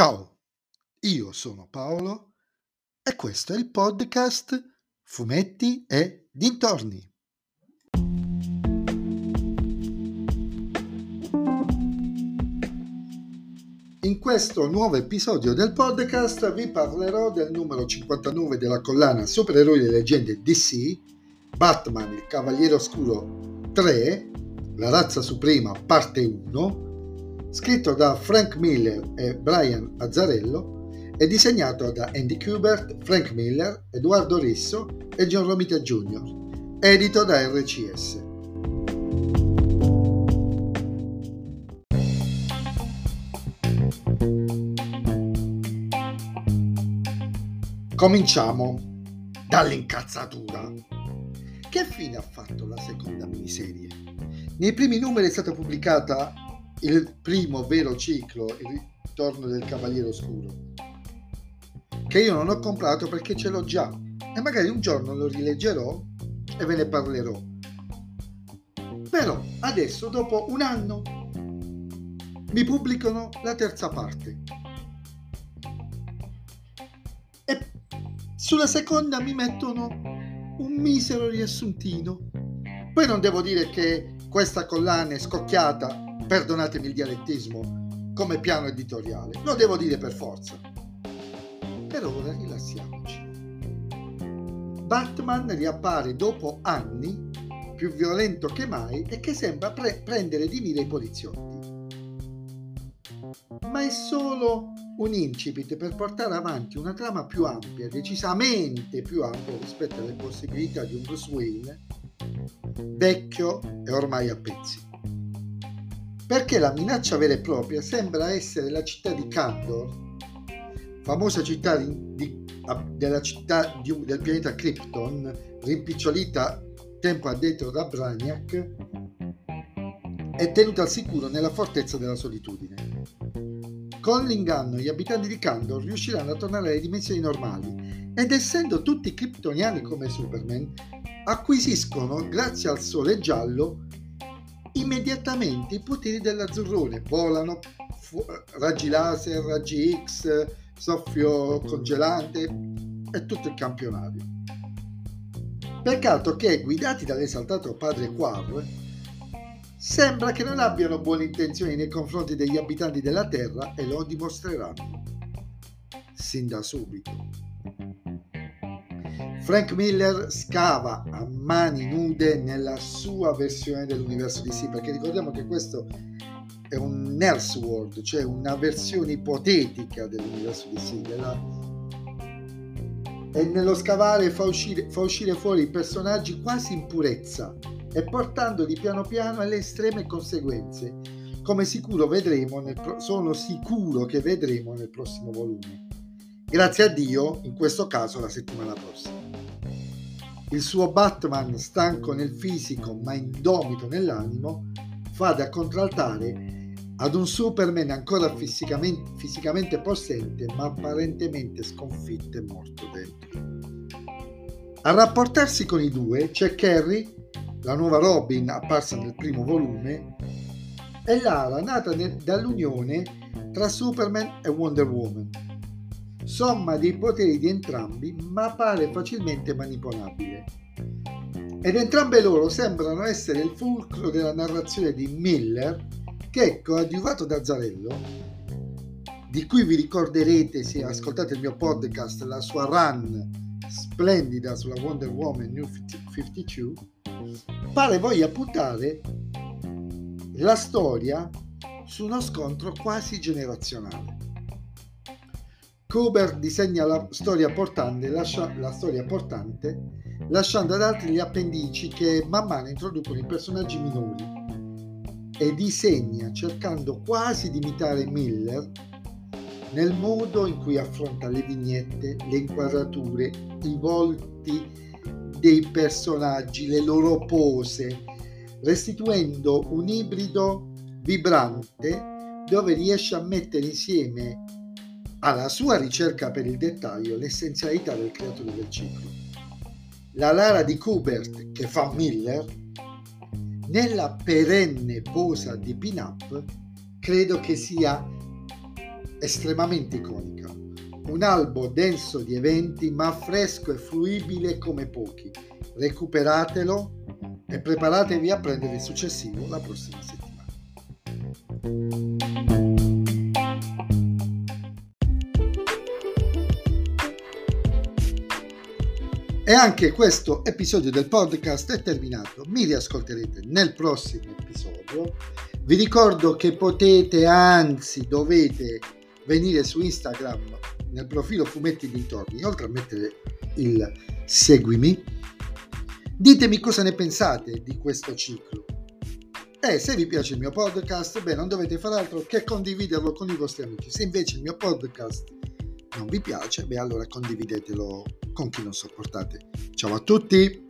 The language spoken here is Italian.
Ciao, io sono Paolo e questo è il podcast Fumetti e Dintorni. In questo nuovo episodio del podcast vi parlerò del numero 59 della collana Supereroi e leggende DC, Batman il Cavaliere Oscuro 3, La razza suprema parte 1, scritto da Frank Miller e Brian Azzarello e disegnato da Andy Kubert, Frank Miller, Edoardo Risso e John Romita Jr., edito da RCS. Cominciamo dall'incazzatura. Che fine ha fatto la seconda miniserie? Nei primi numeri è stata pubblicata il primo vero ciclo, il ritorno del Cavaliere Oscuro, che io non ho comprato perché ce l'ho già e magari un giorno lo rileggerò e ve ne parlerò. Però adesso, dopo un anno, mi pubblicano la terza parte. E sulla seconda mi mettono un misero riassuntino. Poi non devo dire che questa collana è scocchiata perdonatemi il dialettismo, come piano editoriale. Lo devo dire per forza. Per ora rilassiamoci. Batman riappare dopo anni, più violento che mai e che sembra pre- prendere di mira i poliziotti. Ma è solo un incipit per portare avanti una trama più ampia, decisamente più ampia rispetto alle possibilità di un Bruce Wayne vecchio e ormai a pezzi perché la minaccia vera e propria sembra essere la città di Kandor, famosa città di, di, della città di, del pianeta Krypton, rimpicciolita tempo addetro da Brainiac e tenuta al sicuro nella fortezza della solitudine. Con l'inganno gli abitanti di Kandor riusciranno a tornare alle dimensioni normali ed essendo tutti kryptoniani come Superman, acquisiscono, grazie al sole giallo, immediatamente i poteri dell'azzurrone, volano, fu- raggi laser, raggi X, soffio congelante e tutto il campionario. Peccato che, guidati dall'esaltato padre Quar, sembra che non abbiano buone intenzioni nei confronti degli abitanti della Terra e lo dimostreranno. Sin da subito. Frank Miller scava a mani nude nella sua versione dell'universo DC, perché ricordiamo che questo è un World, cioè una versione ipotetica dell'universo DC. Della... E nello scavare fa uscire, fa uscire fuori i personaggi quasi in purezza e portandoli piano piano alle estreme conseguenze, come sicuro vedremo nel pro... sono sicuro che vedremo nel prossimo volume. Grazie a Dio, in questo caso la settimana prossima. Il suo Batman, stanco nel fisico ma indomito nell'animo, fa da contraltare ad un Superman ancora fisicamente, fisicamente possente ma apparentemente sconfitto e morto dentro. A rapportarsi con i due c'è Carrie, la nuova Robin apparsa nel primo volume, e Lara nata dall'unione tra Superman e Wonder Woman somma dei poteri di entrambi, ma pare facilmente manipolabile. Ed entrambe loro sembrano essere il fulcro della narrazione di Miller, che, coadiuvato da Zarello, di cui vi ricorderete se ascoltate il mio podcast, la sua run splendida sulla Wonder Woman New 52, pare voglia puntare la storia su uno scontro quasi generazionale. Cooper disegna la storia portante, lascia, la storia portante lasciando ad altri gli appendici che man mano introducono i personaggi minori e disegna cercando quasi di imitare Miller nel modo in cui affronta le vignette, le inquadrature, i volti dei personaggi, le loro pose, restituendo un ibrido vibrante dove riesce a mettere insieme alla sua ricerca per il dettaglio l'essenzialità del creatore del ciclo. La Lara di Kubert che fa Miller, nella perenne posa di pin-up, credo che sia estremamente iconica. Un albo denso di eventi, ma fresco e fruibile come pochi. Recuperatelo e preparatevi a prendere il successivo la prossima settimana. E anche questo episodio del podcast è terminato. Mi riascolterete nel prossimo episodio. Vi ricordo che potete, anzi dovete venire su Instagram nel profilo Fumetti Dintorni, oltre a mettere il seguimi. Ditemi cosa ne pensate di questo ciclo. E se vi piace il mio podcast, beh, non dovete fare altro che condividerlo con i vostri amici. Se invece il mio podcast non vi piace, beh allora condividetelo con chi non sopportate. Ciao a tutti!